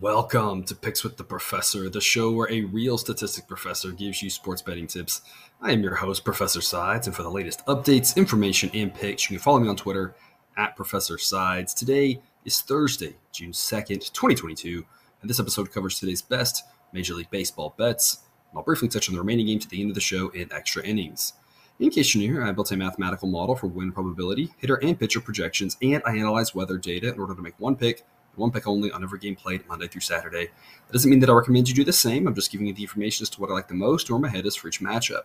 Welcome to Picks with the Professor, the show where a real statistic professor gives you sports betting tips. I am your host, Professor Sides, and for the latest updates, information, and picks, you can follow me on Twitter at Professor Sides. Today is Thursday, June 2nd, 2022, and this episode covers today's best Major League Baseball bets. I'll briefly touch on the remaining games at the end of the show in extra innings. In case you're new here, I built a mathematical model for win probability, hitter, and pitcher projections, and I analyze weather data in order to make one pick one pick only on every game played Monday through Saturday. That doesn't mean that I recommend you do the same. I'm just giving you the information as to what I like the most or my head is for each matchup.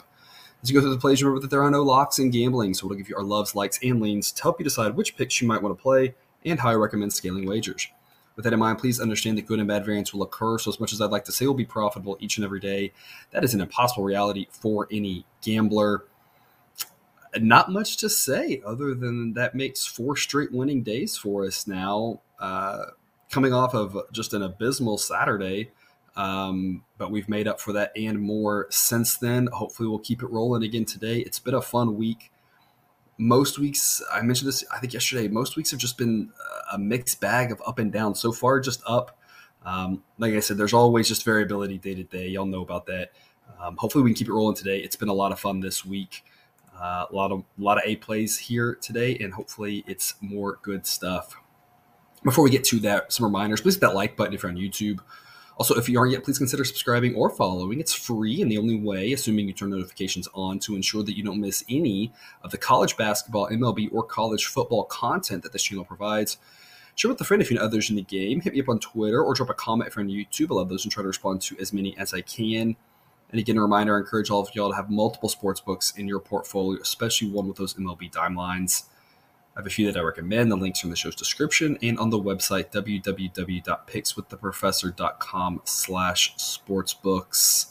As you go through the plays, remember that there are no locks in gambling, so we'll give you our loves, likes, and leans to help you decide which picks you might want to play and how I recommend scaling wagers. With that in mind, please understand that good and bad variance will occur. So, as much as I'd like to say we'll be profitable each and every day, that is an impossible reality for any gambler. Not much to say other than that makes four straight winning days for us now. Uh, coming off of just an abysmal Saturday. Um, but we've made up for that and more since then. Hopefully, we'll keep it rolling again today. It's been a fun week. Most weeks, I mentioned this, I think yesterday, most weeks have just been a mixed bag of up and down. So far, just up. Um, like I said, there's always just variability day to day. Y'all know about that. Um, hopefully, we can keep it rolling today. It's been a lot of fun this week. Uh, a lot of a lot of A plays here today, and hopefully, it's more good stuff. Before we get to that, some reminders. Please hit that like button if you're on YouTube. Also, if you aren't yet, please consider subscribing or following. It's free and the only way, assuming you turn notifications on, to ensure that you don't miss any of the college basketball, MLB, or college football content that this channel provides. Share with a friend if you know others in the game. Hit me up on Twitter or drop a comment if you're on YouTube. I love those and try to respond to as many as I can. And again, a reminder I encourage all of y'all to have multiple sports books in your portfolio, especially one with those MLB dime lines. I have a few that I recommend. The links are in the show's description and on the website www.pickswiththeprofessor.com slash sportsbooks.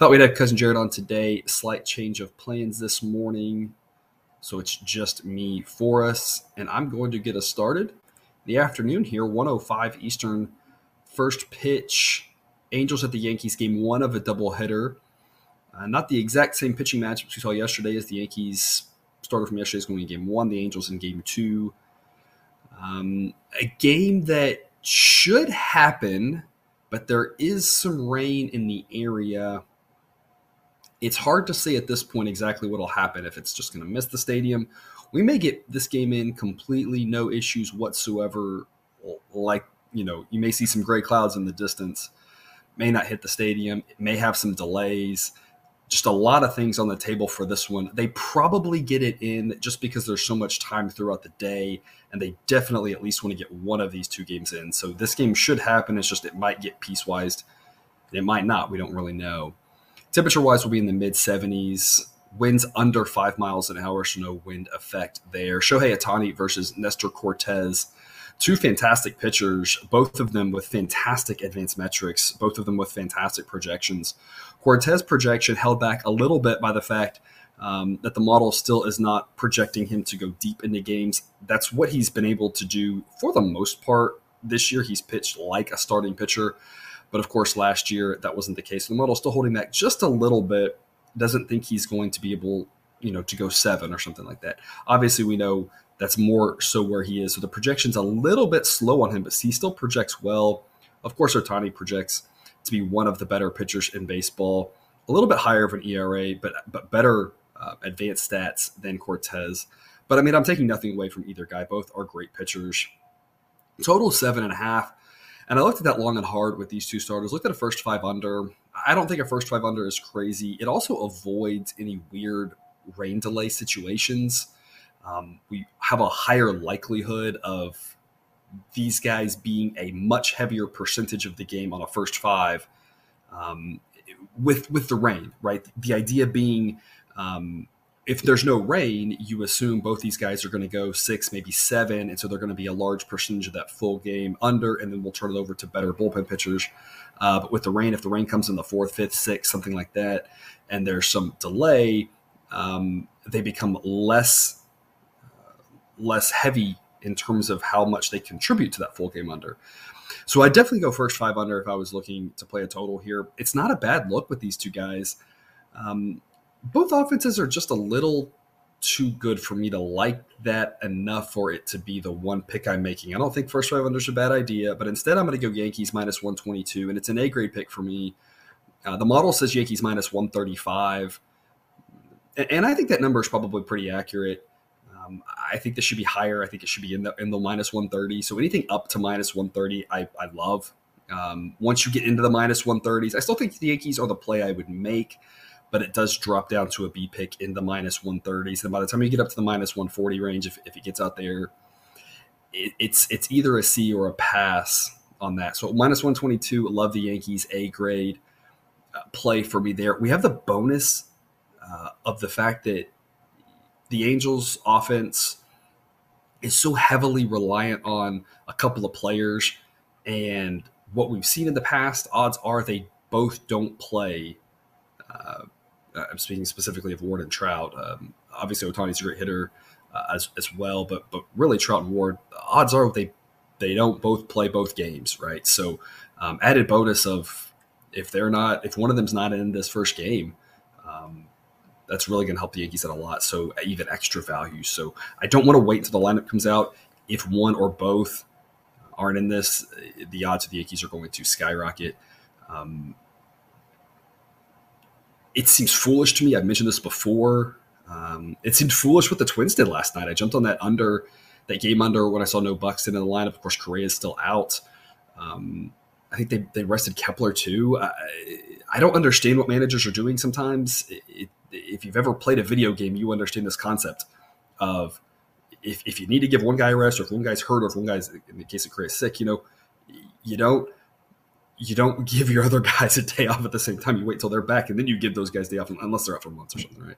Thought we'd have cousin Jared on today. Slight change of plans this morning, so it's just me for us, and I'm going to get us started. The afternoon here, 105 Eastern, first pitch. Angels at the Yankees game one of a doubleheader. Uh, not the exact same pitching matchups we saw yesterday as the Yankees starter from yesterday's going in game one, the Angels in game two. Um, a game that should happen, but there is some rain in the area. It's hard to say at this point exactly what will happen if it's just going to miss the stadium. We may get this game in completely, no issues whatsoever. Like, you know, you may see some gray clouds in the distance, may not hit the stadium, it may have some delays just a lot of things on the table for this one. They probably get it in just because there's so much time throughout the day, and they definitely at least want to get one of these two games in. So this game should happen. It's just it might get piecewise, it might not. We don't really know. Temperature wise, will be in the mid 70s. Winds under five miles an hour, so no wind effect there. Shohei Ohtani versus Nestor Cortes two fantastic pitchers, both of them with fantastic advanced metrics, both of them with fantastic projections. Cortes' projection held back a little bit by the fact um, that the model still is not projecting him to go deep into games. That's what he's been able to do for the most part this year. He's pitched like a starting pitcher, but of course, last year that wasn't the case. The model still holding back just a little bit. Doesn't think he's going to be able, you know, to go seven or something like that. Obviously, we know that's more so where he is. So the projection's a little bit slow on him, but he still projects well. Of course, Ohtani projects to be one of the better pitchers in baseball. A little bit higher of an ERA, but but better uh, advanced stats than Cortes. But I mean, I'm taking nothing away from either guy. Both are great pitchers. Total seven and a half. And I looked at that long and hard with these two starters. Looked at a first five under. I don't think a first five under is crazy. It also avoids any weird rain delay situations. Um, we have a higher likelihood of these guys being a much heavier percentage of the game on a first five um, with with the rain, right? The idea being um, if there's no rain, you assume both these guys are going to go six, maybe seven, and so they're going to be a large percentage of that full game under, and then we'll turn it over to better bullpen pitchers. Uh, but with the rain, if the rain comes in the fourth, fifth, sixth, something like that, and there's some delay, um, they become less less heavy in terms of how much they contribute to that full game under. So I definitely go first five under if I was looking to play a total here. It's not a bad look with these two guys. Um, both offenses are just a little too good for me to like that enough for it to be the one pick I'm making. I don't think first five under is a bad idea, but instead I'm going to go Yankees minus 122, and it's an A grade pick for me. Uh, the model says Yankees minus 135, and, and, I think that number is probably pretty accurate. Um, I think this should be higher. I think it should be in the in the minus 130. So anything up to minus 130, I, I love. Um, once you get into the minus 130s, I still think the Yankees are the play I would make but it does drop down to a B pick in the minus 130s. And by the time you get up to the minus 140 range, if, if it gets out there, it, it's it's either a C or a pass on that. So minus 122, love the Yankees A grade uh, play for me there. We have the bonus uh, of the fact that the Angels offense is so heavily reliant on a couple of players and what we've seen in the past odds are they both don't play uh, uh, I'm speaking specifically of Ward and Trout. Um, obviously, Ohtani's a great hitter uh, as, as well, but but really Trout and Ward, odds are they they don't both play both games, right? So um, added bonus of if they're not if one of them's not in this first game, that's really going to help the Yankees out a lot. So even extra value. So I don't want to wait until the lineup comes out. If one or both aren't in this, the odds of the Yankees are going to skyrocket. Um, it seems foolish to me. I've mentioned this before. Um, it seemed foolish what the Twins did last night. I jumped on that under that game under when I saw no Buxton in the lineup. Of course, Correa is still out. Um, I think they, they rested Kepler too. I, I, don't understand what managers are doing sometimes. It, it, if you've ever played a video game, you understand this concept of if, if you need to give one guy a rest or if one guy's hurt or if one guy's, in the case of Correa, sick, you know, you don't you don't give your other guys a day off at the same time. You wait till they're back, and then you give those guys day off, unless they're out for months or something, right?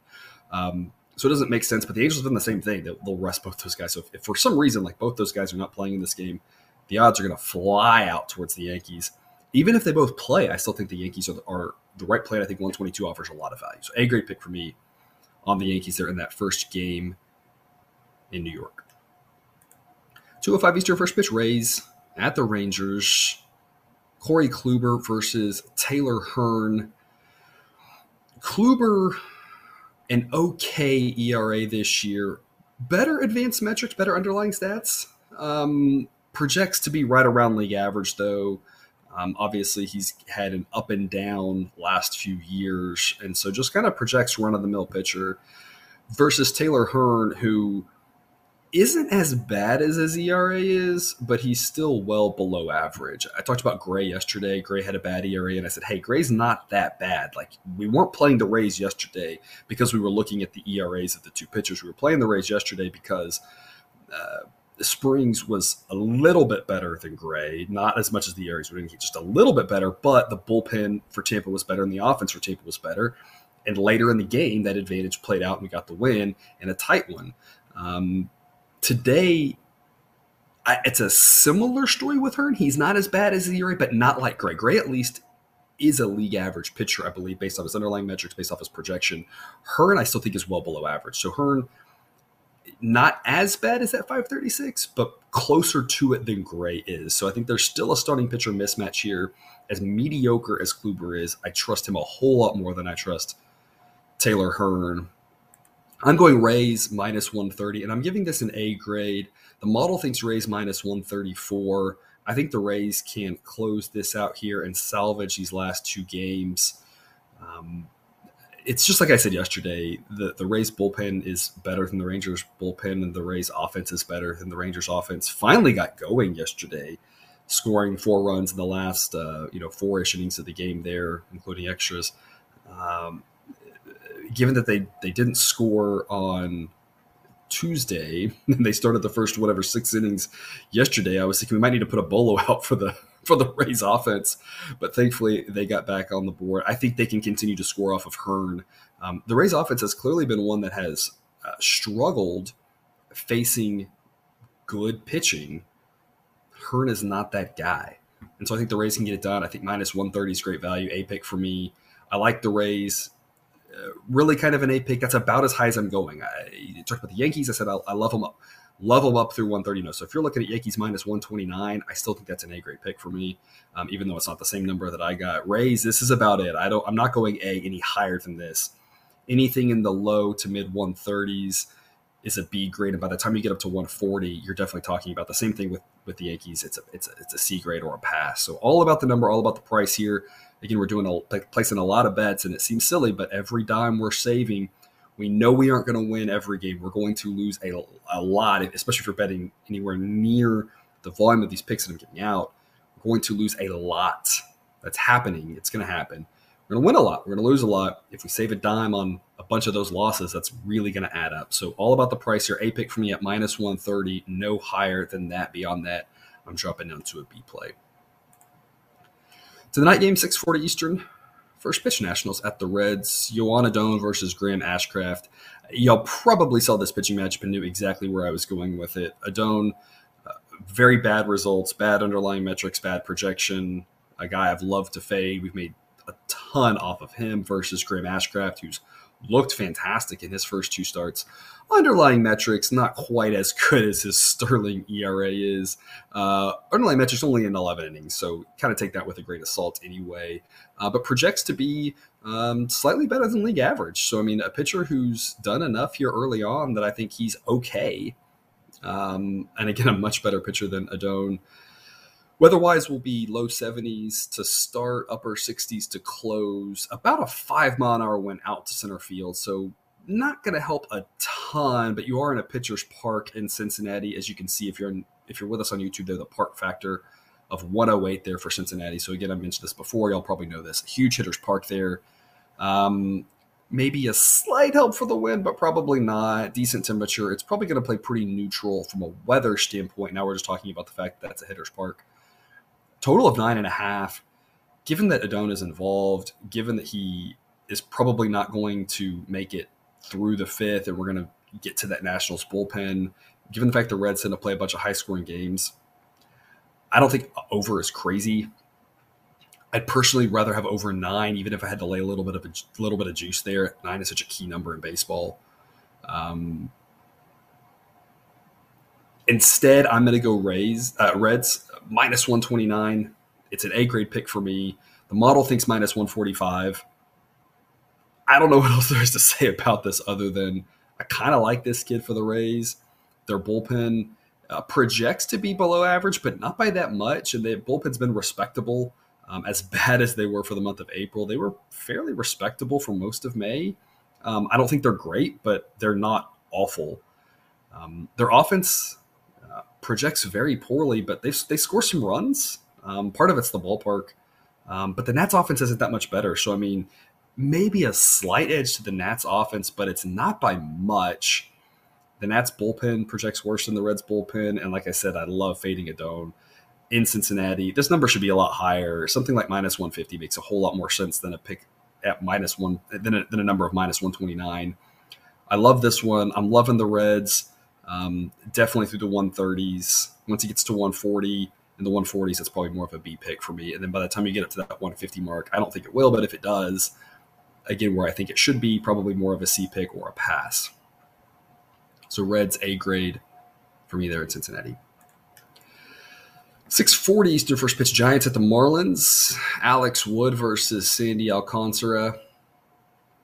Um, so it doesn't make sense. But the Angels have done the same thing. They'll, they'll rest both those guys. So if, if, for some reason, like both those guys are not playing in this game, the odds are going to fly out towards the Yankees. Even if they both play, I still think the Yankees are, are the right play. I think 122 offers a lot of value. So a great pick for me on the Yankees there in that first game in New York. 205 Eastern first pitch Rays at the Rangers. Corey Kluber versus Taylor Hearn. Kluber, an okay ERA this year. Better advanced metrics, better underlying stats. Um, projects to be right around league average, though. Um, obviously, he's had an up and down last few years, and so just kind of projects run of the mill pitcher versus Taylor Hearn, who isn't as bad as his ERA is, but he's still well below average. I talked about Gray yesterday. Gray had a bad ERA, and I said, hey, Gray's not that bad. Like, we weren't playing the Rays yesterday because we were looking at the ERAs of the two pitchers. We were playing the Rays yesterday because uh, Springs was a little bit better than Gray, not as much as the ERAs were just a little bit better, but the bullpen for Tampa was better and the offense for Tampa was better. And later in the game, that advantage played out and we got the win and a tight one. Um, today I, it's a similar story with Hearn. He's not as bad as the ERA, but not like Gray. Gray at least is a league average pitcher, I believe, based off his underlying metrics, based off his projection. Hearn, I still think is well below average. So Hearn, not as bad as that 536, but closer to it than Gray is. So I think there's still a starting pitcher mismatch here. As mediocre as Kluber is, I trust him a whole lot more than I trust Taylor Hearn. I'm going Rays minus 130, and I'm giving this an A grade. The model thinks Rays minus 134. I think the Rays can close this out here and salvage these last two games. Um, it's just like I said yesterday. The the Rays bullpen is better than the Rangers bullpen, and the Rays offense is better than the Rangers offense. Finally got going yesterday, scoring four runs in the last uh, you know four ish innings of the game there, including extras. Um, given that they they didn't score on Tuesday and they started the first whatever six innings yesterday, I was thinking we might need to put a bolo out for the for the Rays offense, but thankfully they got back on the board. I think they can continue to score off of Hearn. Um, the Rays offense has clearly been one that has uh, struggled facing good pitching. Hearn is not that guy. And so I think the Rays can get it done. I think minus 130 is great value. A pick for me. I like the Rays really kind of an A pick. That's about as high as I'm going. I, you talked about the Yankees. I said I, I love them up, them up through 130. So if you're looking at Yankees minus 129, I still think that's an A grade pick for me, um, even though it's not the same number that I got. Rays, this is about it. I don't. I'm not going A any higher than this. anything in the low to mid 130s is a B grade, and by the time you get up to 140, you're definitely talking about the same thing with with the Yankees. It's a it's a, it's a C grade or a pass. So all about the number, all about the price here. Again, we're doing a placing a lot of bets, and it seems silly, but every dime we're saving, we know we aren't going to win every game. We're going to lose a, a lot, especially if you're betting anywhere near the volume of these picks that I'm getting out. We're going to lose a lot. That's happening. It's going to happen. We're going to win a lot. We're going to lose a lot. If we save a dime on a bunch of those losses, that's really going to add up. So all about the price here. A pick for me at minus 130. No higher than that. Beyond that, I'm dropping down to a B play. To the night game, 640 Eastern. First pitch Nationals at the Reds. Joan Adon versus Graham Ashcraft. Y'all probably saw this pitching matchup and knew exactly where I was going with it. Adon, uh, very bad results, bad underlying metrics, bad projection. A guy I've loved to fade. We've made a ton off of him versus Graham Ashcraft, who's looked fantastic in his first two starts. Underlying metrics not quite as good as his Sterling ERA is. Uh, underlying metrics only in 11 innings, so kind of take that with a grain of salt anyway. Uh, but projects to be um, slightly better than league average. So I mean, a pitcher who's done enough here early on that I think he's okay. Um, and again, a much better pitcher than Adon. Weather-wise will be low 70s to start, upper 60s to close. About a five mile an hour wind out to center field. So not going to help a ton, but you are in a pitcher's park in Cincinnati, as you can see if you're in, if you're with us on YouTube. There, the park factor of 108 there for Cincinnati. So again, I mentioned this before. Y'all probably know this. Huge hitter's park there. Um, maybe a slight help for the wind, but probably not. Decent temperature. It's probably going to play pretty neutral from a weather standpoint. Now we're just talking about the fact that it's a hitter's park. Total of nine and a half. Given that Adon is involved, given that he is probably not going to make it through the fifth, and we're going to get to that Nationals bullpen, given the fact the Reds tend to play a bunch of high scoring games, I don't think over is crazy. I'd personally rather have over nine, even if I had to lay a little bit of a little bit of juice there. Nine is such a key number in baseball. Um, instead, I'm going to go raise uh, Reds minus 129. It's an A grade pick for me. The model thinks minus 145. I don't know what else there is to say about this other than I kind of like this kid for the Rays. Their bullpen uh, projects to be below average, but not by that much. And the bullpen's been respectable. Um, as bad as they were for the month of April, they were fairly respectable for most of May. Um, I don't think they're great, but they're not awful. Um, their offense projects very poorly, but they they score some runs. Um, part of it's the ballpark, um, but the Nats offense isn't that much better. So I mean, maybe a slight edge to the Nats offense, but it's not by much. The Nats bullpen projects worse than the Reds bullpen, and like I said, I love fading Adon in Cincinnati. This number should be a lot higher. Something like minus 150 makes a whole lot more sense than a pick at minus one than a, than a number of minus 129. I love this one. I'm loving the Reds. Um, definitely through the 130s. Once he gets to 140 in the 140s, it's probably more of a B pick for me. And then by the time you get up to that 150 mark, I don't think it will, but if it does, again, where I think it should be, probably more of a C pick or a pass. So Reds A grade for me there in Cincinnati. 640 Eastern first pitch Giants at the Marlins. Alex Wood versus Sandy Alcantara.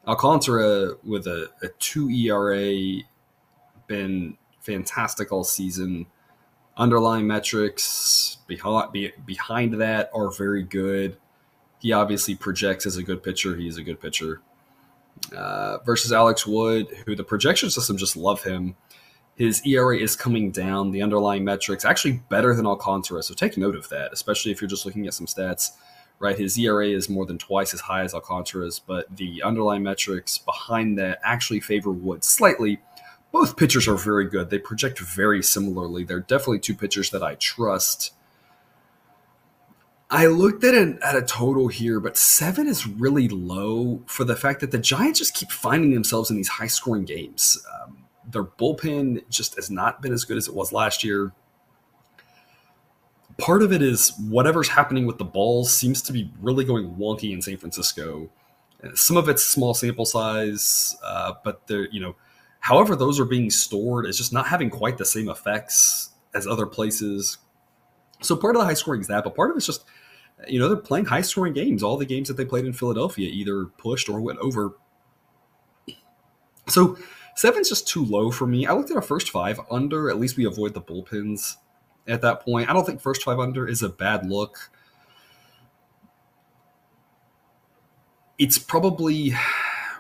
Alcantara with a, a 2 ERA been fantastic all season. Underlying metrics behind behind that are very good. He obviously projects as a good pitcher. He's a good pitcher. Uh, versus Alex Wood, who the projection system just love him. His ERA is coming down. The underlying metrics actually better than Alcantara. So take note of that, especially if you're just looking at some stats. Right, his ERA is more than twice as high as Alcantara's, but the underlying metrics behind that actually favor Wood slightly both pitchers are very good. They project very similarly. They're definitely two pitchers that I trust. I looked at an, at a total here, but seven is really low for the fact that the Giants just keep finding themselves in these high scoring games. Um, their bullpen just has not been as good as it was last year. Part of it is whatever's happening with the balls seems to be really going wonky in San Francisco. Some of it's small sample size, uh, but they're you know However, those are being stored is just not having quite the same effects as other places. So part of the high scoring is that, but part of it's just, you know, they're playing high scoring games. All the games that they played in Philadelphia either pushed or went over. So seven's just too low for me. I looked at our first five under. At least we avoid the bullpens at that point. I don't think first five under is a bad look. It's probably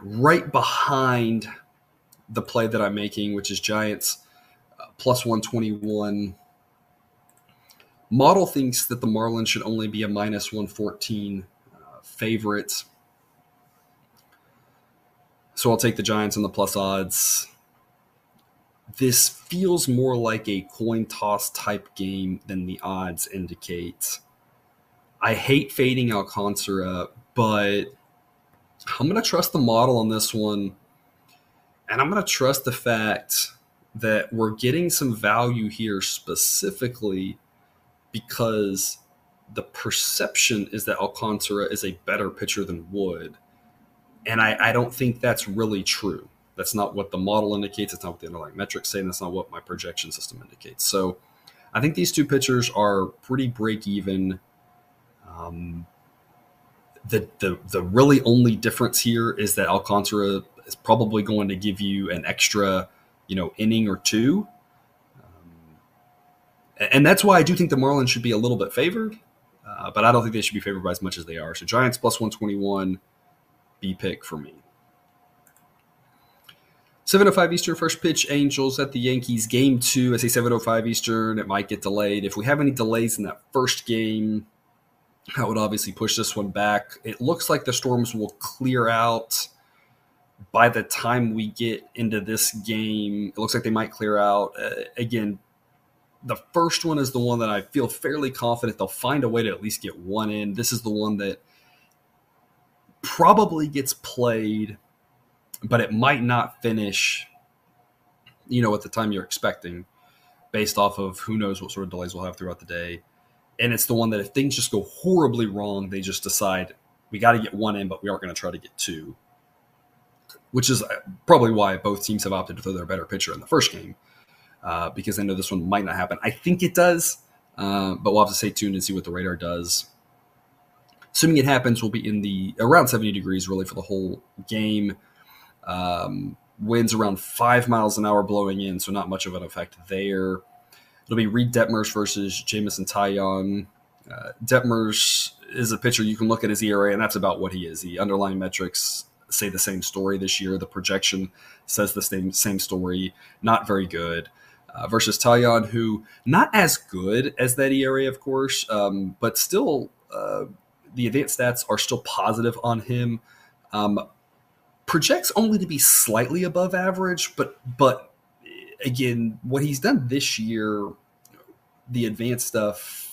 right behind the play that I'm making, which is Giants uh, plus 121. Model thinks that the Marlins should only be a minus 114 uh, favorite. So I'll take the Giants on the plus odds. This feels more like a coin toss type game than the odds indicate. I hate fading Alcantara, but I'm going to trust the model on this one. And I'm going to trust the fact that we're getting some value here specifically because the perception is that Alcantara is a better pitcher than Wood. And I, I don't think that's really true. That's not what the model indicates. It's not what the underlying metrics say. And that's not what my projection system indicates. So I think these two pitchers are pretty break even. Um, the, the the really only difference here is that Alcantara is probably going to give you an extra, you know, inning or two. Um, and that's why I do think the Marlins should be a little bit favored, uh, but I don't think they should be favored by as much as they are. So Giants plus 121, B pick for me. 705 Eastern first pitch Angels at the Yankees game 2 I say 705 Eastern it might get delayed if we have any delays in that first game that would obviously push this one back it looks like the storms will clear out by the time we get into this game it looks like they might clear out uh, again the first one is the one that I feel fairly confident they'll find a way to at least get one in this is the one that probably gets played, but it might not finish, you know, at the time you're expecting, based off of who knows what sort of delays we'll have throughout the day. And it's the one that if things just go horribly wrong, they just decide we got to get one in, but we aren't going to try to get two. Which is probably why both teams have opted to throw their better pitcher in the first game, uh, because they know this one might not happen. I think it does, uh, but we'll have to stay tuned and see what the radar does assuming it happens, we'll be in the around 70 degrees really for the whole game. Um, winds around five miles an hour blowing in, so not much of an effect there. It'll be Reid Detmers versus Jameson Taillon. Uh, Detmers is a pitcher you can look at his ERA, and that's about what he is. The underlying metrics say the same story this year. The projection says the same same story. Not very good. Uh, versus Taillon, who not as good as that ERA, of course, um, but still uh, the advanced stats are still positive on him. Um, projects only to be slightly above average, but but again, what he's done this year, the advanced stuff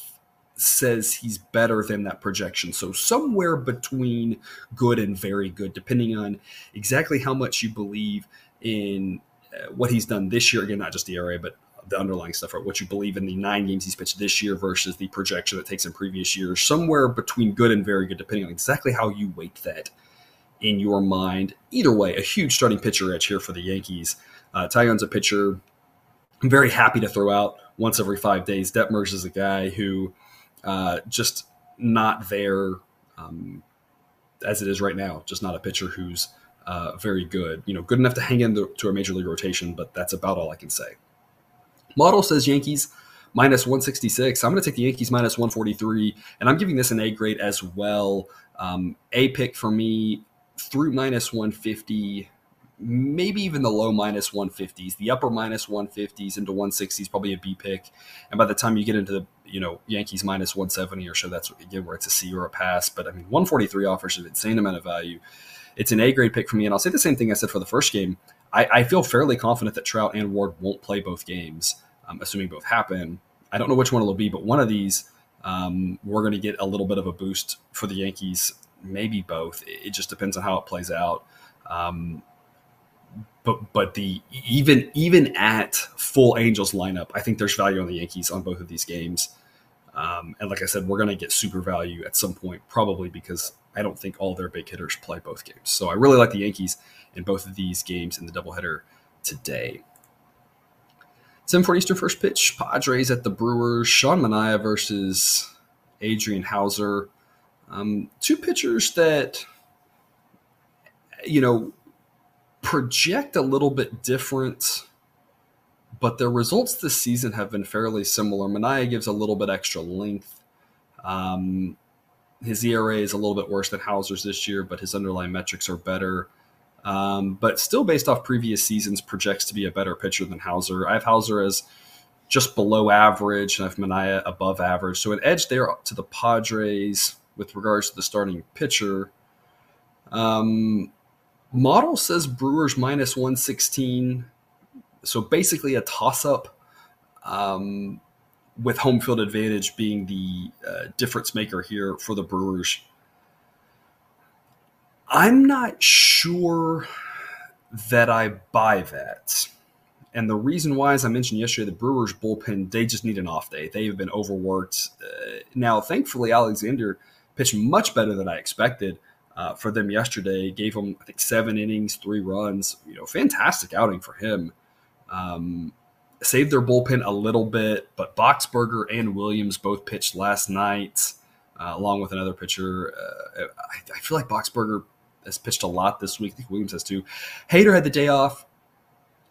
says he's better than that projection. So somewhere between good and very good, depending on exactly how much you believe in uh, what he's done this year. Again, not just the ERA, but the underlying stuff, right? What you believe in the nine games he's pitched this year versus the projection that takes in previous years, somewhere between good and very good, depending on exactly how you weight that in your mind. Either way, a huge starting pitcher edge here for the Yankees. Uh, Taillon's a pitcher I'm very happy to throw out once every five days. Detmers is a guy who uh, just not there um, as it is right now. Just not a pitcher who's uh, very good. You know, good enough to hang in the, to a major league rotation, but that's about all I can say. Model says Yankees minus 166. I'm going to take the Yankees minus 143, and I'm giving this an A grade as well. Um, a pick for me through minus 150, maybe even the low minus 150s. The upper minus 150s into 160s probably a B pick, and by the time you get into the you know Yankees minus 170 or so, that's again where it's a C or a pass. But I mean 143 offers an insane amount of value. It's an A grade pick for me, and I'll say the same thing I said for the first game. I, I feel fairly confident that Trout and Ward won't play both games um, assuming both happen. I don't know which one it'll be, but one of these um, we're going to get a little bit of a boost for the Yankees. Maybe both. It just depends on how it plays out. Um, but but the even even at full Angels lineup, I think there's value on the Yankees on both of these games. Um, and like I said, we're going to get super value at some point, probably because I don't think all their big hitters play both games. So I really like the Yankees in both of these games in the doubleheader today. 740 Eastern first pitch, Padres at the Brewers, Sean Manaea versus Adrian Houser. Um, two pitchers that, you know, project a little bit different, but their results this season have been fairly similar. Manaea gives a little bit extra length. Um, his ERA is a little bit worse than Houser's this year, but his underlying metrics are better. Um, but still, based off previous seasons, projects to be a better pitcher than Houser. I have Houser as just below average, and I have Manaea above average. So an edge there to the Padres with regards to the starting pitcher. Um, model says Brewers minus 116. So basically a toss up. Um, with home field advantage being the uh, difference maker here for the Brewers. I'm not sure that I buy that. And the reason why, as I mentioned yesterday, the Brewers bullpen, they just need an off day. They have been overworked. Uh, now, thankfully, Alexander pitched much better than I expected uh, for them yesterday. Gave them, I think, seven innings, three runs. You know, fantastic outing for him. Um, saved their bullpen a little bit, but Boxberger and Williams both pitched last night, uh, along with another pitcher. Uh, I, I, feel like Boxberger has pitched a lot this week. I think Williams has too. Hader had the day off.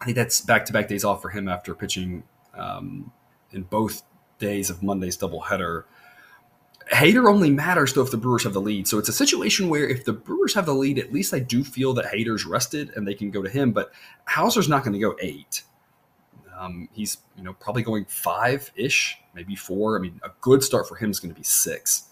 I think that's back to back days off for him after pitching um, in both days of Monday's doubleheader. Hader only matters though if the Brewers have the lead. So it's a situation where if the Brewers have the lead, at least I do feel that Hader's rested and they can go to him. But Houser's not going to go eight. Um, he's you know probably going five ish, maybe four. I mean, a good start for him is going to be six,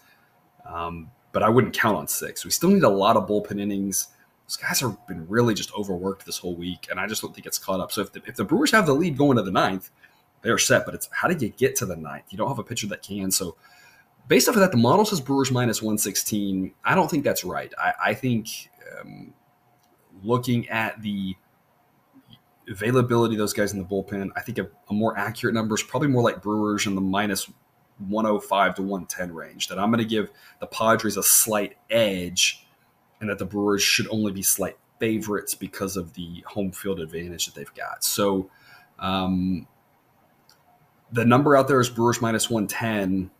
um, but I wouldn't count on six. We still need a lot of bullpen innings. Those guys have been really just overworked this whole week, and I just don't think it's caught up. So if the, if the Brewers have the lead going to the ninth, they're set. But it's how did you get to the ninth? You don't have a pitcher that can. So based off of that, the model says Brewers minus one sixteen. I don't think that's right. I, I think um, looking at the availability of those guys in the bullpen, I think a, a, more accurate number is probably more like Brewers in the minus 105 to 110 range. That I'm going to give the Padres a slight edge, and that the Brewers should only be slight favorites because of the home field advantage that they've got. So, um, the number out there is Brewers minus 110.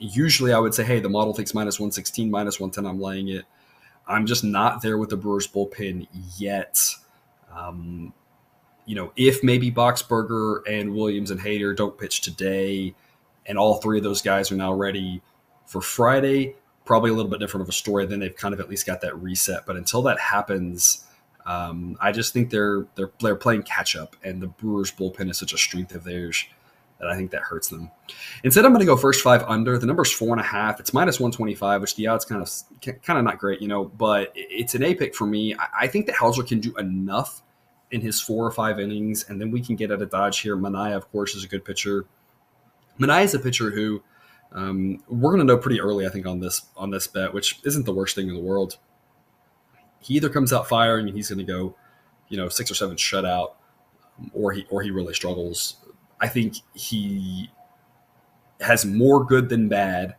Usually, I would say, hey, the model thinks minus 116, minus 110. I'm laying it. I'm just not there with the Brewers bullpen yet. Um, you know, if maybe Boxberger and Williams and Hader don't pitch today, and all three of those guys are now ready for Friday, probably a little bit different of a story. Then they've kind of at least got that reset. But until that happens, um, I just think they're they're they're playing catch up, and the Brewers bullpen is such a strength of theirs I think that hurts them. Instead, I'm going to go first five under. The number's four and a half. It's minus 125, which the odds kind of kind of not great, you know, but it's an A pick for me. I think that Houser can do enough in his four or five innings, and then we can get out of dodge here. Manaea, of course, is a good pitcher. Manaea is a pitcher who um, we're going to know pretty early, I think, on this on this bet, which isn't the worst thing in the world. He either comes out firing and he's going to go, you know, six or seven shutout, or he or he really struggles. I think he has more good than bad.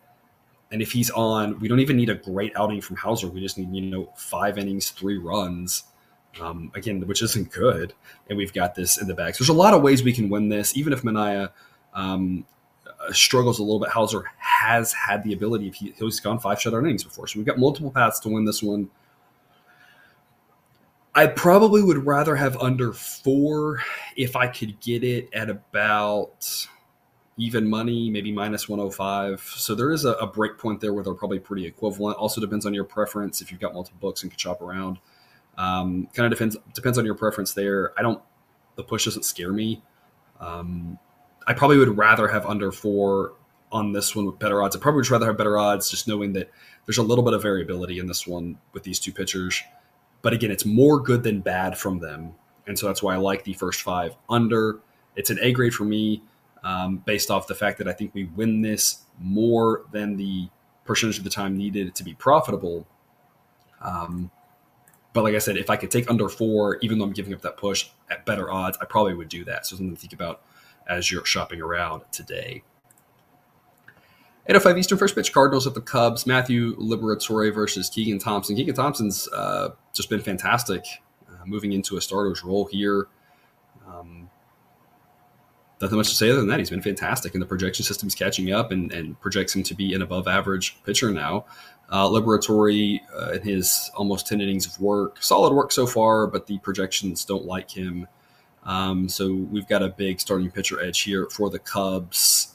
And if he's on, we don't even need a great outing from Houser. We just need, you know, five innings, three runs um, again, which isn't good. And we've got this in the bag. So there's a lot of ways we can win this, even if Manaea um, uh, struggles a little bit. Houser has had the ability. He, he's gone five shutout innings before, so we've got multiple paths to win this one. I probably would rather have under four if I could get it at about even money, maybe minus 105. So there is a, a break point there where they're probably pretty equivalent. Also depends on your preference if you've got multiple books and can shop around. Um, kind of depends depends on your preference there. I don't the push doesn't scare me. Um, I probably would rather have under four on this one with better odds. I probably would rather have better odds, just knowing that there's a little bit of variability in this one with these two pitchers. But again, it's more good than bad from them, and so that's why I like the first five under. It's an A grade for me, um, based off the fact that I think we win this more than the percentage of the time needed to be profitable. Um, but like I said, if I could take under four, even though I'm giving up that push at better odds, I probably would do that. So something to think about as you're shopping around today. 805 Eastern first pitch Cardinals at the Cubs. Matthew Liberatore versus Keegan Thompson. Keegan Thompson's uh, just been fantastic uh, moving into a starter's role here. Um, nothing much to say other than that. He's been fantastic, and the projection system's catching up and, and projects him to be an above average pitcher now. Uh, Liberatore uh, in his almost 10 innings of work, solid work so far, but the projections don't like him. Um, so we've got a big starting pitcher edge here for the Cubs.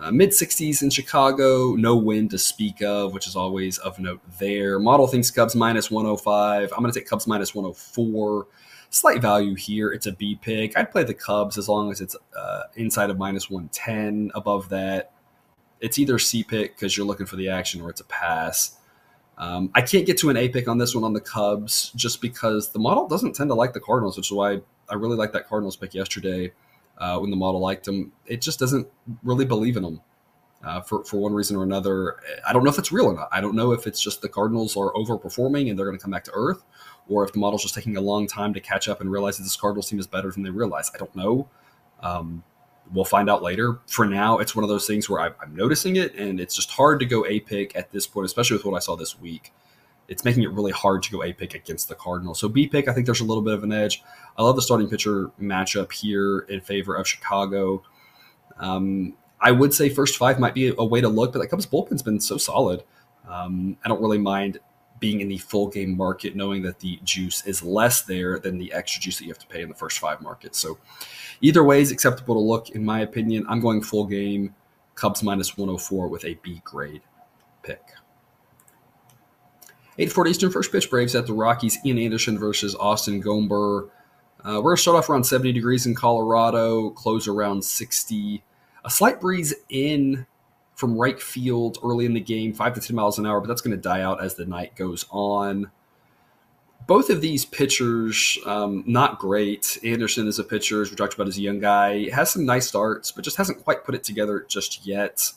Uh, Mid 60s in Chicago, no wind to speak of, which is always of note there. Model thinks Cubs minus 105. I'm going to take Cubs minus 104 slight value here. It's a B pick. I'd play the Cubs as long as it's uh, inside of minus 110. Above that, it's either C pick because you're looking for the action or it's a pass. Um, I can't get to an A pick on this one on the Cubs just because the model doesn't tend to like the Cardinals, which is why I really liked that Cardinals pick yesterday uh, when the model liked them. It just doesn't really believe in them. Uh, for, for one reason or another. I don't know if it's real or not. I don't know if it's just the Cardinals are overperforming and they're going to come back to earth, or if the model's just taking a long time to catch up and realize that this Cardinals team is better than they realize. I don't know. Um, we'll find out later. For now, it's one of those things where I, am noticing it, and it's just hard to go a pick at this point, especially with what I saw this week. It's making it really hard to go a pick against the Cardinals. So B pick, I think there's a little bit of an edge. I love the starting pitcher matchup here in favor of Chicago. Um, I would say first five might be a way to look, but that Cubs bullpen's been so solid. Um, I don't really mind being in the full game market, knowing that the juice is less there than the extra juice that you have to pay in the first five markets. So either way is acceptable to look, in my opinion. I'm going full game, Cubs minus 104 with a B grade pick. 840 Eastern first pitch Braves at the Rockies. Ian Anderson versus Austin Gomber. Uh, we're going to start off around 70 degrees in Colorado, close around 60. A slight breeze in from right field early in the game, five to 10 miles an hour, but that's going to die out as the night goes on. Both of these pitchers, um, not great. Anderson is a pitcher, as we talked about, as a young guy, has some nice starts, but just hasn't quite put it together just yet.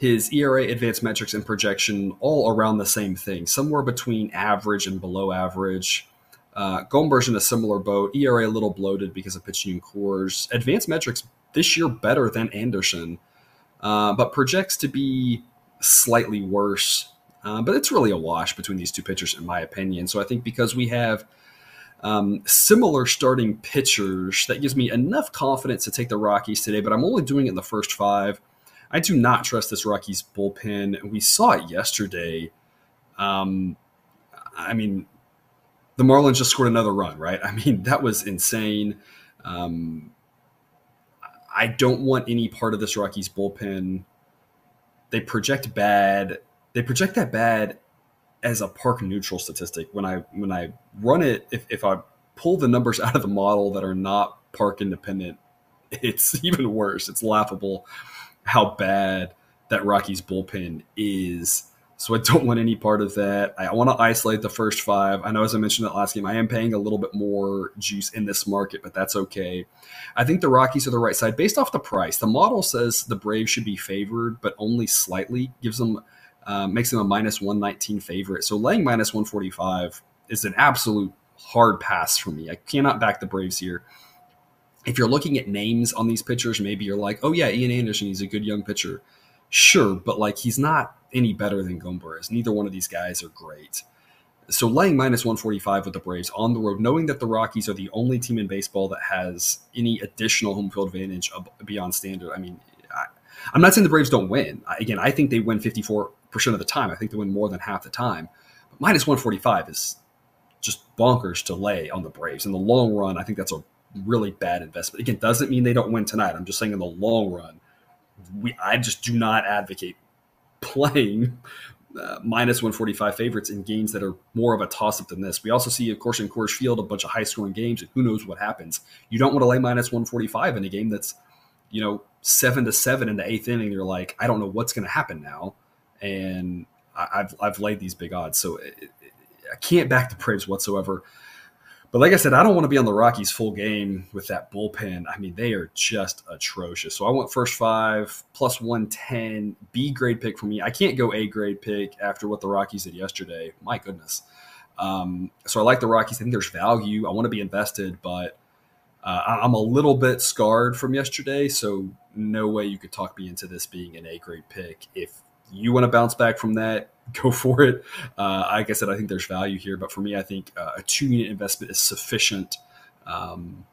His ERA, advanced metrics, and projection all around the same thing, somewhere between average and below average. Uh, Gomber's in a similar boat. ERA a little bloated because of pitching in Coors. Advanced metrics this year better than Anderson uh, but projects to be slightly worse. Uh, but it's really a wash between these two pitchers, in my opinion. So I think because we have um, similar starting pitchers, that gives me enough confidence to take the Rockies today. But I'm only doing it in the first five. I do not trust this Rockies bullpen. We saw it yesterday. Um, I mean, the Marlins just scored another run, right? I mean, that was insane. Um, I don't want any part of this Rockies bullpen. They project bad. They project that bad as a park neutral statistic. When I when I run it, if, if I pull the numbers out of the model that are not park independent, it's even worse. It's laughable how bad that Rockies bullpen is so I don't want any part of that. I want to isolate the first five. I know, as I mentioned that last game, I am paying a little bit more juice in this market, but that's okay. I think the Rockies are the right side based off the price. The model says the Braves should be favored, but only slightly. Gives them uh, makes them a minus one nineteen favorite. So laying minus one forty five is an absolute hard pass for me. I cannot back the Braves here. If you're looking at names on these pitchers, maybe you're like, oh yeah, Ian Anderson, he's a good young pitcher. Sure, but like he's not any better than Gomber is. Neither one of these guys are great. So laying minus 145 with the Braves on the road, knowing that the Rockies are the only team in baseball that has any additional home field advantage beyond standard. I mean, I, am not saying the Braves don't win. Again, I think they win 54% of the time. I think they win more than half the time. But minus 145 is just bonkers to lay on the Braves. In the long run, I think that's a really bad investment. Again, doesn't mean they don't win tonight. I'm just saying in the long run, we I just do not advocate playing uh, minus 145 favorites in games that are more of a toss up than this. We also see, of course, in Coors Field, a bunch of high scoring games, and who knows what happens. You don't want to lay minus 145 in a game that's, you know, seven to seven in the eighth inning. You're like, I don't know what's going to happen now. And I, have I've laid these big odds. So it, it, I can't back the Braves whatsoever. But like I said, I don't want to be on the Rockies full game with that bullpen. I mean, they are just atrocious. So I want first five plus 110, B grade pick for me. I can't go A grade pick after what the Rockies did yesterday. My goodness. Um, so I like the Rockies. I think there's value. I want to be invested, but uh, I'm a little bit scarred from yesterday. So no way you could talk me into this being an A grade pick. If you want to bounce back from that, go for it. Uh, like I said, I think there's value here, but for me, I think uh, a two unit investment is sufficient um,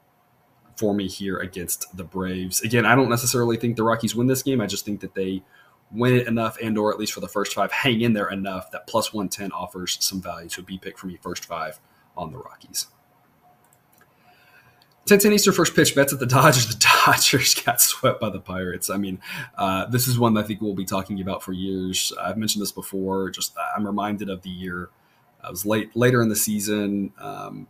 for me here against the Braves. Again, I don't necessarily think the Rockies win this game. I just think that they win it enough and or at least for the first five, hang in there enough that plus 110 offers some value. So B pick for me first five on the Rockies. 10 10 Eastern first pitch Mets at the Dodgers. The Dodgers got swept by the Pirates. I mean, uh, this is one that I think we'll be talking about for years. I've mentioned this before. Just I'm reminded of the year. I was late later in the season. Um,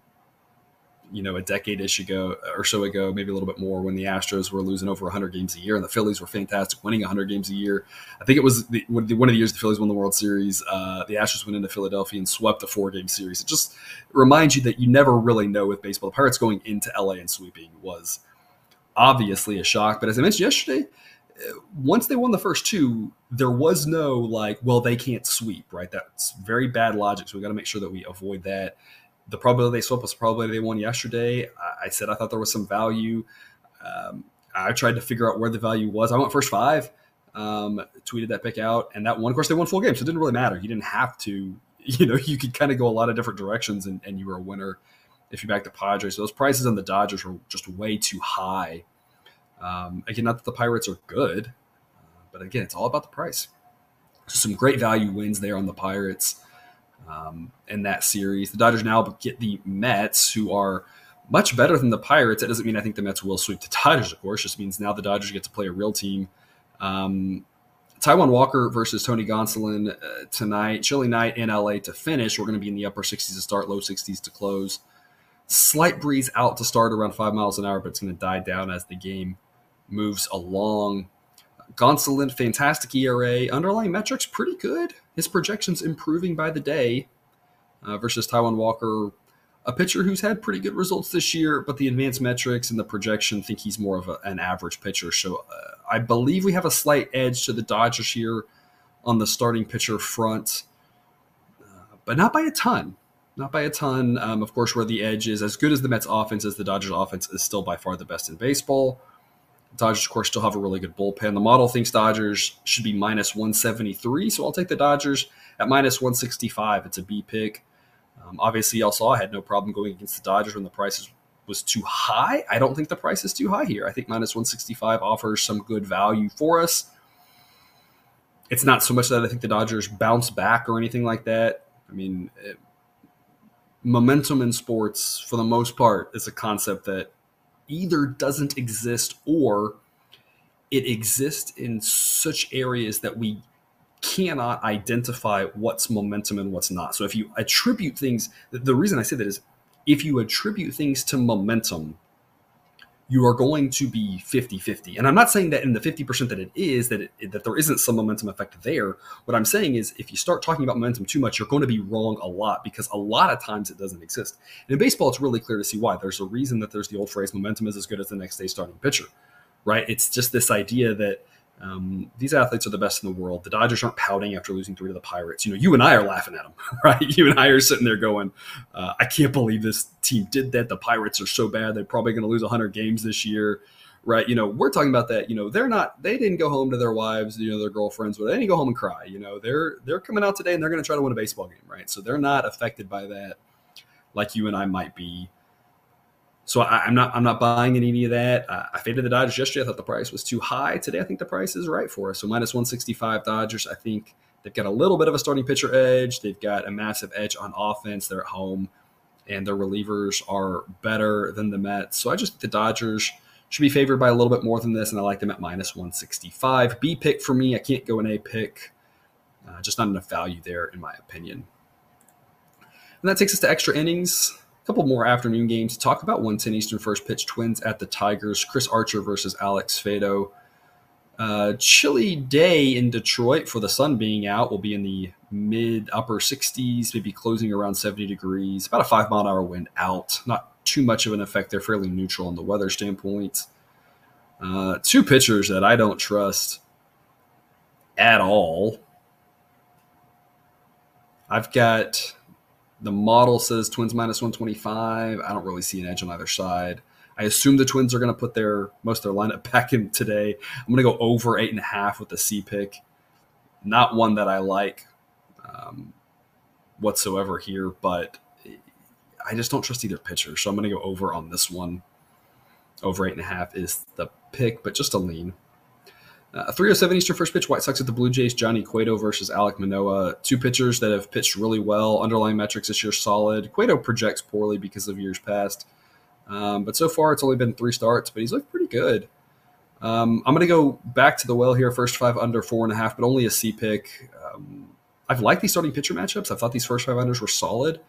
you know, a decade ish ago or so ago, maybe a little bit more, when the Astros were losing over 100 games a year and the Phillies were fantastic, winning 100 games a year. I think it was the, one of the years the Phillies won the World Series. Uh, the Astros went into Philadelphia and swept a four game series. It just reminds you that you never really know with baseball. The Pirates going into LA and sweeping was obviously a shock. But as I mentioned yesterday, uh, once they won the first two, there was no like, well, they can't sweep, right? That's very bad logic. So we got to make sure that we avoid that the probability they swept was the probability they won yesterday. I said I thought there was some value. Um, I tried to figure out where the value was. I went first five, um, tweeted that pick out, and that one. Of course, they won full game, so it didn't really matter. You didn't have to. You know, you could kind of go a lot of different directions, and, and you were a winner if you backed the Padres. So those prices on the Dodgers were just way too high. Um, again, not that the Pirates are good, uh, but again, it's all about the price. So some great value wins there on the Pirates um, in that series. The Dodgers now get the Mets, who are much better than the Pirates. That doesn't mean I think the Mets will sweep the Dodgers, of course. It just means now the Dodgers get to play a real team. Um, Taijuan Walker versus Tony Gonsolin uh, tonight. Chilly night in LA to finish. We're going to be in the upper 60s to start, low 60s to close. Slight breeze out to start around five miles an hour, but it's going to die down as the game moves along. Gonsolin, fantastic ERA. Underlying metrics, pretty good. His projections improving by the day uh, versus Taijuan Walker, a pitcher who's had pretty good results this year, but the advanced metrics and the projection think he's more of a, an average pitcher. So uh, I believe we have a slight edge to the Dodgers here on the starting pitcher front, uh, but not by a ton. Not by a ton. Um, of course, where the edge is as good as the Mets offense is, the Dodgers offense is still by far the best in baseball. Dodgers, of course, still have a really good bullpen. The model thinks Dodgers should be minus 173, so I'll take the Dodgers at minus 165. It's a B pick. Um, obviously, y'all saw I had no problem going against the Dodgers when the price was too high. I don't think the price is too high here. I think minus 165 offers some good value for us. It's not so much that I think the Dodgers bounce back or anything like that. I mean, it, momentum in sports, for the most part, is a concept that either doesn't exist or it exists in such areas that we cannot identify what's momentum and what's not. So if you attribute things, the reason I say that is if you attribute things to momentum, you are going to be 50-50 and i'm not saying that in the 50% that it is that it, that there isn't some momentum effect there. What i'm saying is if you start talking about momentum too much you're going to be wrong a lot because a lot of times it doesn't exist. And in baseball it's really clear to see why. There's a reason that there's the old phrase momentum is as good as the next day starting pitcher right? It's just this idea that um, these athletes are the best in the world. The Dodgers aren't pouting after losing three to the Pirates. You know, you and I are laughing at them, right? You and I are sitting there going, uh, "I can't believe this team did that. The Pirates are so bad; they're probably going to lose 100 games this year." Right? You know, we're talking about that. You know, they're not. They didn't go home to their wives, you know, their girlfriends, but they didn't go home and cry. You know, they're they're coming out today and they're going to try to win a baseball game, right? So they're not affected by that, like you and I might be. So I, am not I'm not buying any of that. Uh, I faded the Dodgers yesterday. I thought the price was too high. Today I think the price is right for us. So minus 165 Dodgers. I think they've got a little bit of a starting pitcher edge. They've got a massive edge on offense. They're at home, and their relievers are better than the Mets. So I just think the Dodgers should be favored by a little bit more than this, and I like them at minus 165. B pick for me. I can't go an A pick. Uh, just not enough value there, in my opinion. And that takes us to extra innings couple more afternoon games to talk about 110 Eastern first pitch Twins at the Tigers. Chris Archer versus Alex Faedo. Uh, chilly day in Detroit for the sun being out. will be in the mid upper 60s, maybe closing around 70 degrees. About a five mile an hour wind out. Not too much of an effect. They're fairly neutral on the weather standpoint. Uh, two pitchers that I don't trust at all. I've got the model says Twins minus 125. I don't really see an edge on either side. I assume the Twins are going to put their most of their lineup back in today. I'm going to go over eight and a half with the C pick. Not one that I like um, whatsoever here, but I just don't trust either pitcher, so I'm going to go over on this one. over eight and a half is the pick, but just a lean. Uh, 307 Eastern first pitch, White Sox at the Blue Jays, Johnny Cueto versus Alec Manoah. Two pitchers that have pitched really well. Underlying metrics this year solid. Cueto projects poorly because of years past. Um, but so far, it's only been three starts, but he's looked pretty good. Um, I'm going to go back to the well here. First five under four and a half, but only a C pick. Um, I've liked these starting pitcher matchups. I thought these first five unders were solid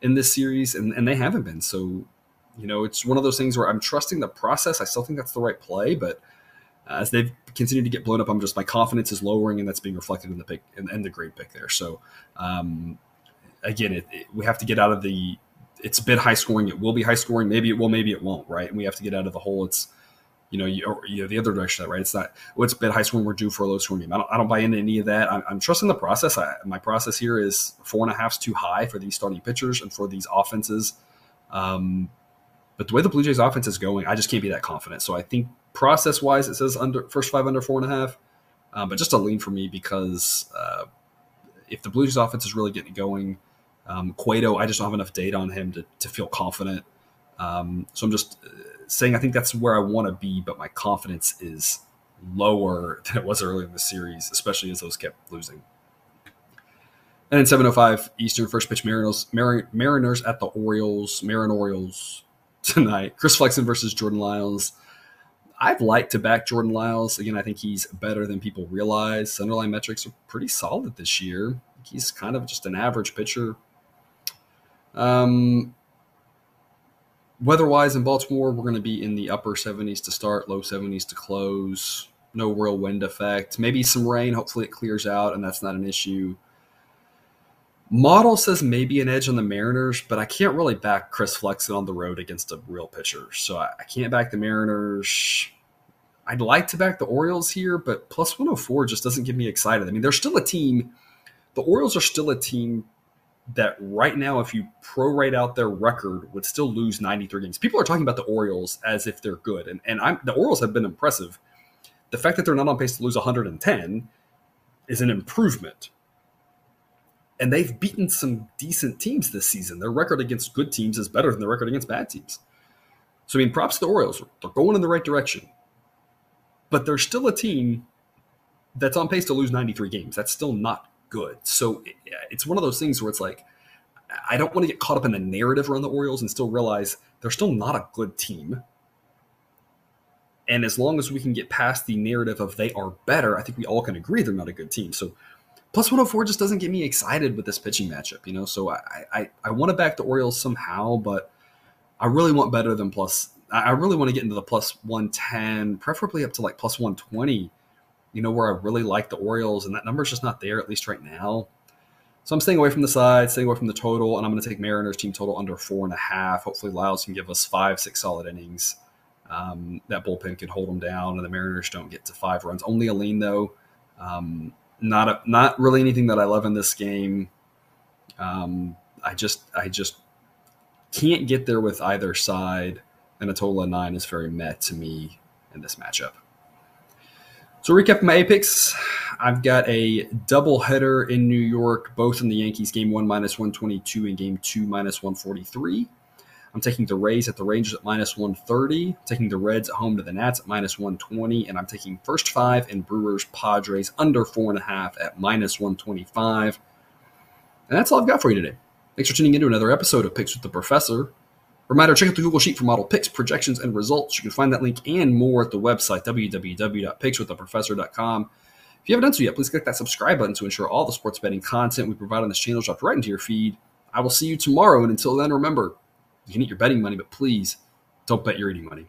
in this series, and, and they haven't been. So, you know, it's one of those things where I'm trusting the process. I still think that's the right play, but as they've continued to get blown up, I'm just my confidence is lowering, and that's being reflected in the pick and, and the grade pick there. So, um, again, it, it, we have to get out of the. It's been high scoring. It will be high scoring. Maybe it will. Maybe it won't. Right, and we have to get out of the hole. It's you know, you, or, you know, the other direction, right? It's not what's well, been high scoring. We're due for a low scoring game. I don't, I don't buy into any of that. I'm, I'm trusting the process. I, my process here is four and a half's too high for these starting pitchers and for these offenses. Um, but the way the Blue Jays offense is going, I just can't be that confident. So I think process wise, it says under first five under four and a half, um, but just a lean for me because uh, if the Blue Jays offense is really getting going, um, Cueto, I just don't have enough data on him to, to feel confident. Um, so I'm just saying I think that's where I want to be, but my confidence is lower than it was earlier in the series, especially as those kept losing. And then 705 Eastern, first pitch Mariners, Mariners at the Orioles, Marin Orioles tonight. Chris Flexen versus Jordan Lyles. I'd like to back Jordan Lyles. Again, I think he's better than people realize. Underlying metrics are pretty solid this year. He's kind of just an average pitcher. Um, Weather-wise in Baltimore, we're going to be in the upper 70s to start, low 70s to close. No real wind effect. Maybe some rain. Hopefully it clears out, and that's not an issue. Model says maybe an edge on the Mariners, but I can't really back Chris Flexen on the road against a real pitcher. So I, I can't back the Mariners. I'd like to back the Orioles here, but plus 104 just doesn't get me excited. I mean, they're still a team. The Orioles are still a team that right now, if you prorate out their record, would still lose 93 games. People are talking about the Orioles as if they're good, and and I'm, the Orioles have been impressive. The fact that they're not on pace to lose 110 is an improvement, and they've beaten some decent teams this season. Their record against good teams is better than their record against bad teams. So I mean, props to the Orioles. They're going in the right direction, but they're still a team that's on pace to lose 93 games. That's still not good. So it's one of those things where it's like, I don't want to get caught up in the narrative around the Orioles and still realize they're still not a good team. And as long as we can get past the narrative of they are better, I think we all can agree they're not a good team. So plus 104 just doesn't get me excited with this pitching matchup, you know. So I I, I want to back the Orioles somehow, but I really want better than plus. I really want to get into the plus 110, preferably up to like plus 120 you know, where I really like the Orioles, and that number's just not there, at least right now. So I'm staying away from the side, staying away from the total, and I'm going to take Mariners team total under four and a half. Hopefully, Lyles can give us five, six solid innings. Um, that bullpen can hold them down, and the Mariners don't get to five runs. Only a lean though. Um, not a, not really anything that I love in this game. Um, I just I just can't get there with either side, and a total of nine is very met to me in this matchup. So recap my Apex. I've got a double header in New York, both in the Yankees game one minus 122 and game two minus 143. I'm taking the Rays at the Rangers at minus 130, taking the Reds at home to the Nats at minus 120, and I'm taking first five and Brewers Padres under four and a half at minus 125. And that's all I've got for you today. Thanks for tuning in to another episode of Picks with the Professor. Reminder, check out the Google Sheet for model picks, projections, and results. You can find that link and more at the website, www.pickswiththeprofessor.com. If you haven't done so yet, please click that subscribe button to ensure all the sports betting content we provide on this channel is dropped right into your feed. I will see you tomorrow, and until then, remember, you can eat your betting money, but please don't bet your eating money.